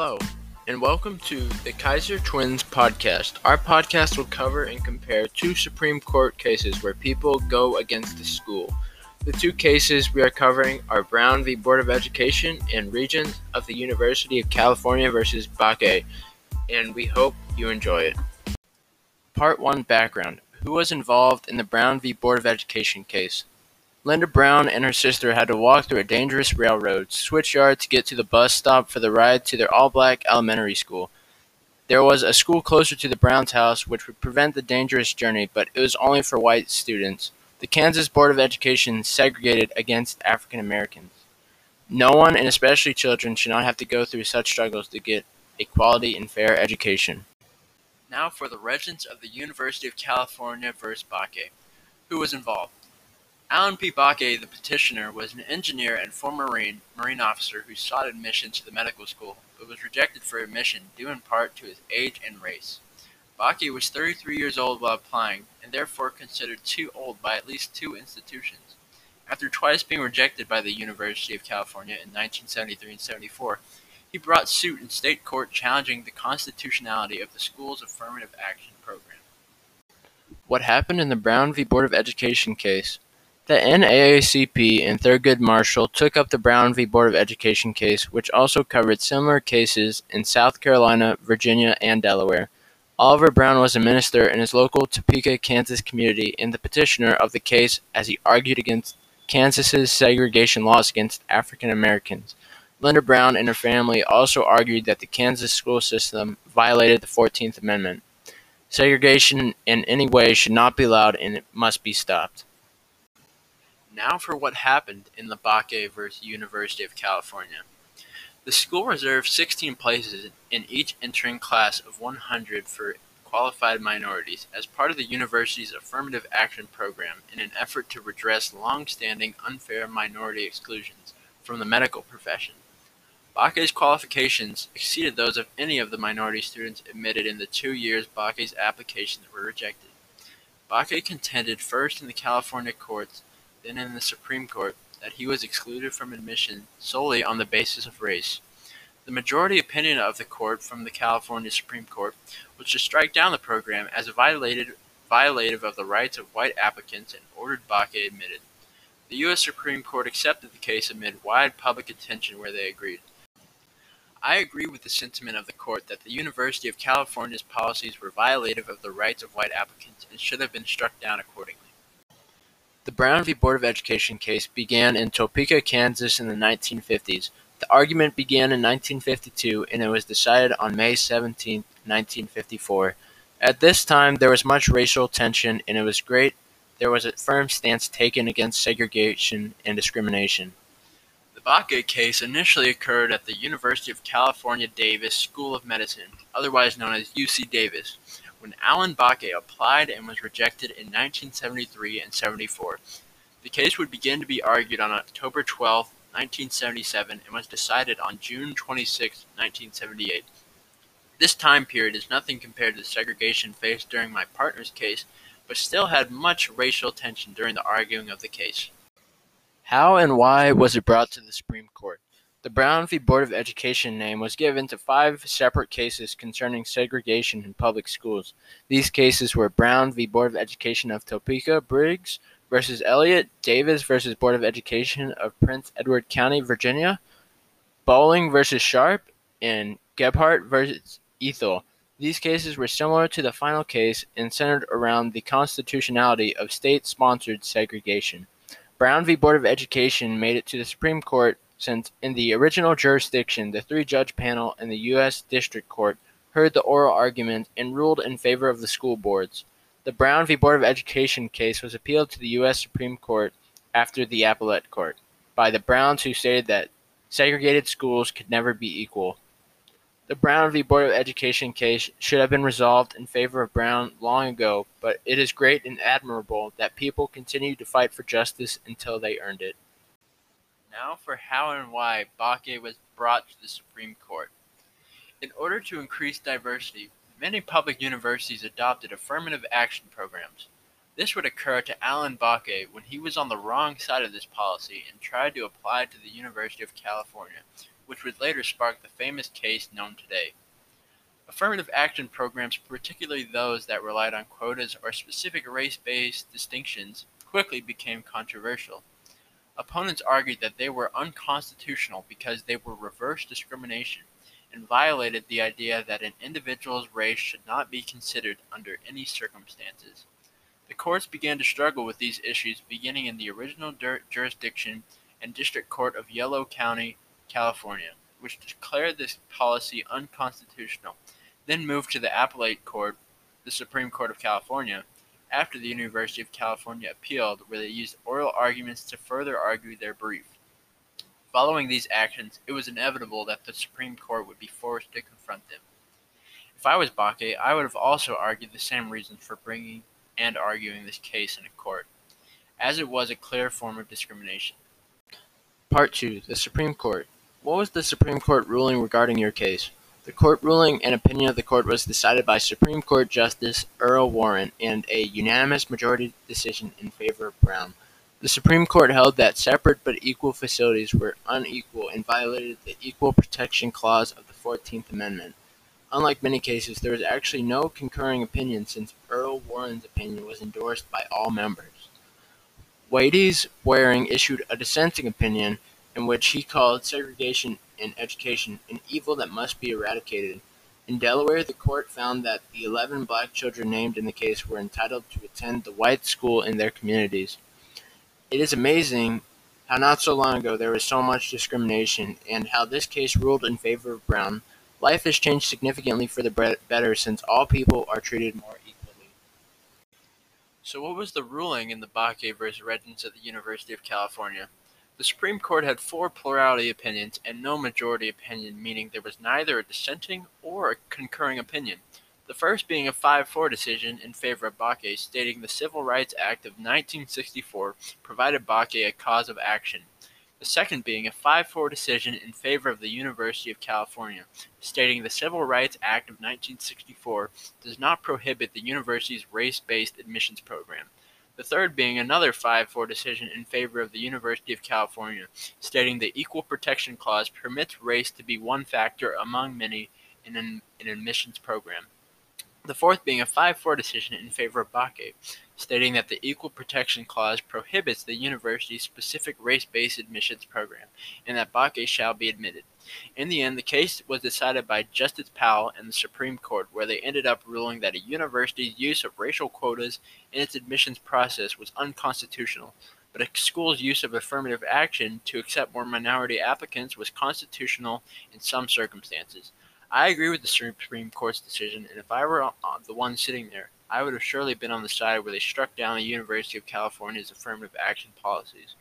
Hello, and welcome to the Kaiser Twins podcast. Our podcast will cover and compare two Supreme Court cases where people go against the school. The two cases we are covering are Brown v. Board of Education and Regents of the University of California versus Bakke, and we hope you enjoy it. Part 1 Background Who was involved in the Brown v. Board of Education case? Linda Brown and her sister had to walk through a dangerous railroad switchyard to get to the bus stop for the ride to their all-black elementary school. There was a school closer to the Browns' house which would prevent the dangerous journey, but it was only for white students. The Kansas Board of Education segregated against African Americans. No one, and especially children, should not have to go through such struggles to get a quality and fair education. Now for the Regents of the University of California versus Bakke. Who was involved? Alan P. Bakke, the petitioner, was an engineer and former Marine, Marine officer who sought admission to the medical school, but was rejected for admission due in part to his age and race. Bakke was 33 years old while applying, and therefore considered too old by at least two institutions. After twice being rejected by the University of California in 1973 and 74, he brought suit in state court challenging the constitutionality of the school's affirmative action program. What happened in the Brown v. Board of Education case? The NAACP and Thurgood Marshall took up the Brown v. Board of Education case, which also covered similar cases in South Carolina, Virginia, and Delaware. Oliver Brown was a minister in his local Topeka, Kansas community and the petitioner of the case as he argued against Kansas's segregation laws against African Americans. Linda Brown and her family also argued that the Kansas school system violated the 14th Amendment. Segregation in any way should not be allowed and it must be stopped. Now for what happened in the Bakke vs. University of California. The school reserved 16 places in each entering class of 100 for qualified minorities as part of the university's affirmative action program in an effort to redress long-standing unfair minority exclusions from the medical profession. Bakke's qualifications exceeded those of any of the minority students admitted in the two years Bakke's applications were rejected. Bakke contended first in the California courts then in the Supreme Court, that he was excluded from admission solely on the basis of race. The majority opinion of the court from the California Supreme Court was to strike down the program as violated, violative of the rights of white applicants and ordered Bakke admitted. The U.S. Supreme Court accepted the case amid wide public attention where they agreed. I agree with the sentiment of the court that the University of California's policies were violative of the rights of white applicants and should have been struck down accordingly. The Brown v. Board of Education case began in Topeka, Kansas in the 1950s. The argument began in 1952 and it was decided on May 17, 1954. At this time, there was much racial tension and it was great there was a firm stance taken against segregation and discrimination. The Bakke case initially occurred at the University of California Davis School of Medicine, otherwise known as UC Davis when Alan Bakke applied and was rejected in 1973 and 74. The case would begin to be argued on October 12, 1977 and was decided on June 26, 1978. This time period is nothing compared to the segregation faced during my partner's case, but still had much racial tension during the arguing of the case. How and why was it brought to the Supreme Court? The Brown v. Board of Education name was given to five separate cases concerning segregation in public schools. These cases were Brown v. Board of Education of Topeka, Briggs versus Elliott, Davis versus Board of Education of Prince Edward County, Virginia, Bolling versus Sharpe, and Gebhart versus Ethel. These cases were similar to the final case and centered around the constitutionality of state-sponsored segregation. Brown v. Board of Education made it to the Supreme Court since in the original jurisdiction the three-judge panel in the U.S. District Court heard the oral argument and ruled in favor of the school boards. The Brown v. Board of Education case was appealed to the U.S. Supreme Court after the Appellate Court by the Browns who stated that segregated schools could never be equal. The Brown v. Board of Education case should have been resolved in favor of Brown long ago, but it is great and admirable that people continue to fight for justice until they earned it. Now for how and why Bakke was brought to the Supreme Court. In order to increase diversity, many public universities adopted affirmative action programs. This would occur to Alan Bakke when he was on the wrong side of this policy and tried to apply to the University of California, which would later spark the famous case known today. Affirmative action programs, particularly those that relied on quotas or specific race based distinctions, quickly became controversial. Opponents argued that they were unconstitutional because they were reverse discrimination and violated the idea that an individual's race should not be considered under any circumstances. The courts began to struggle with these issues beginning in the original jurisdiction and District Court of Yolo County, California, which declared this policy unconstitutional, then moved to the Appellate Court, the Supreme Court of California, after the University of California appealed, where they used oral arguments to further argue their brief. Following these actions, it was inevitable that the Supreme Court would be forced to confront them. If I was Bakke, I would have also argued the same reasons for bringing and arguing this case in a court, as it was a clear form of discrimination. Part 2 The Supreme Court. What was the Supreme Court ruling regarding your case? The court ruling and opinion of the court was decided by Supreme Court Justice Earl Warren and a unanimous majority decision in favor of Brown. The Supreme Court held that separate but equal facilities were unequal and violated the Equal Protection Clause of the Fourteenth Amendment. Unlike many cases, there was actually no concurring opinion since Earl Warren's opinion was endorsed by all members. Waties Waring issued a dissenting opinion in which he called segregation in education an evil that must be eradicated. In Delaware, the court found that the 11 black children named in the case were entitled to attend the white school in their communities. It is amazing how not so long ago there was so much discrimination and how this case ruled in favor of Brown. Life has changed significantly for the better since all people are treated more equally. So, what was the ruling in the Bakke versus Regents at the University of California? The Supreme Court had four plurality opinions and no majority opinion, meaning there was neither a dissenting or a concurring opinion. The first being a 5-4 decision in favor of Bakke, stating the Civil Rights Act of 1964 provided Bakke a cause of action the second being a 5-4 decision in favor of the University of California, stating the Civil Rights Act of 1964 does not prohibit the university's race-based admissions program. The third being another 5-4 decision in favor of the University of California, stating the Equal Protection Clause permits race to be one factor among many in an, an admissions program. The fourth being a 5-4 decision in favor of Bakke, stating that the Equal Protection Clause prohibits the university's specific race-based admissions program, and that Bakke shall be admitted. In the end, the case was decided by Justice Powell and the Supreme Court, where they ended up ruling that a university's use of racial quotas in its admissions process was unconstitutional, but a school's use of affirmative action to accept more minority applicants was constitutional in some circumstances. I agree with the Supreme Court's decision, and if I were the one sitting there, I would have surely been on the side where they struck down the University of California's affirmative action policies.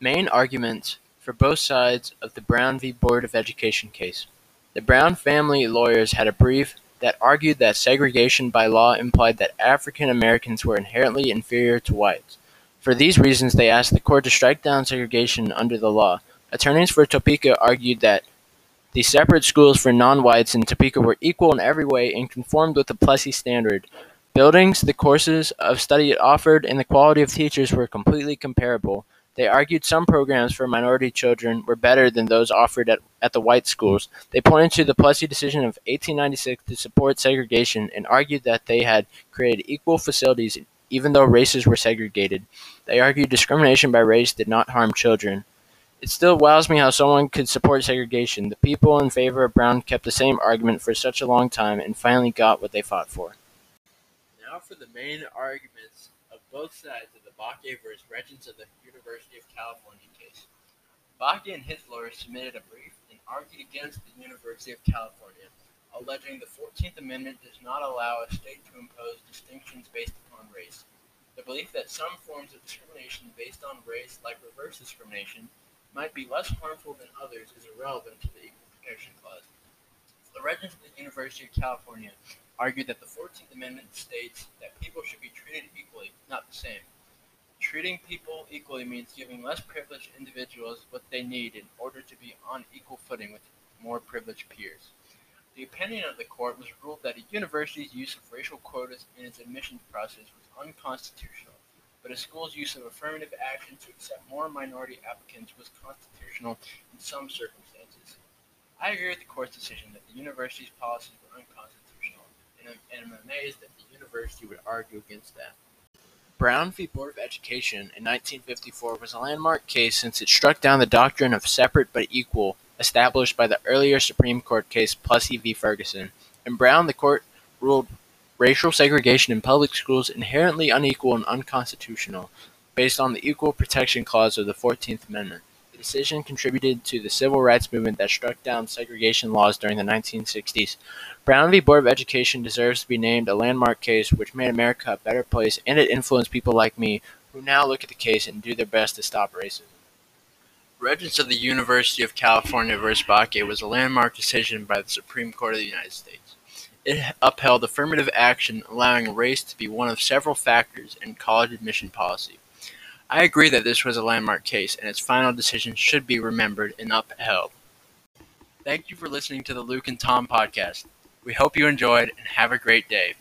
Main arguments for both sides of the Brown v. Board of Education case. The Brown family lawyers had a brief that argued that segregation by law implied that African Americans were inherently inferior to whites. For these reasons, they asked the court to strike down segregation under the law. Attorneys for Topeka argued that the separate schools for non-whites in Topeka were equal in every way and conformed with the Plessy standard. Buildings, the courses of study offered, and the quality of teachers were completely comparable. They argued some programs for minority children were better than those offered at, at the white schools. They pointed to the Plessy decision of 1896 to support segregation and argued that they had created equal facilities even though races were segregated. They argued discrimination by race did not harm children. It still wows me how someone could support segregation. The people in favor of Brown kept the same argument for such a long time and finally got what they fought for. Now for the main arguments of both sides of the Bakke versus Regents of the University of California case. Bakke and his lawyers submitted a brief and argued against the University of California, alleging the 14th Amendment does not allow a state to impose distinctions based upon race. The belief that some forms of discrimination based on race, like reverse discrimination, might be less harmful than others is irrelevant to the Equal Protection Clause. The regents of the University of California argued that the 14th Amendment states that people should be treated equally, not the same. Treating people equally means giving less privileged individuals what they need in order to be on equal footing with more privileged peers. The opinion of the court was ruled that a university's use of racial quotas in its admissions process was unconstitutional, but a school's use of affirmative action to accept more minority applicants was constitutional in some circumstances. I agree with the court's decision that the university's policies were unconstitutional, and I'm, and I'm amazed that the university would argue against that. Brown v. Board of Education in 1954 was a landmark case since it struck down the doctrine of separate but equal established by the earlier Supreme Court case Plessy v. Ferguson. In Brown, the court ruled racial segregation in public schools inherently unequal and unconstitutional, based on the Equal Protection Clause of the Fourteenth Amendment. Decision contributed to the civil rights movement that struck down segregation laws during the 1960s. Brown v. Board of Education deserves to be named a landmark case which made America a better place and it influenced people like me who now look at the case and do their best to stop racism. Regents of the University of California v. Bakke was a landmark decision by the Supreme Court of the United States. It upheld affirmative action allowing race to be one of several factors in college admission policy. I agree that this was a landmark case and its final decision should be remembered and upheld. Thank you for listening to the Luke and Tom podcast. We hope you enjoyed and have a great day.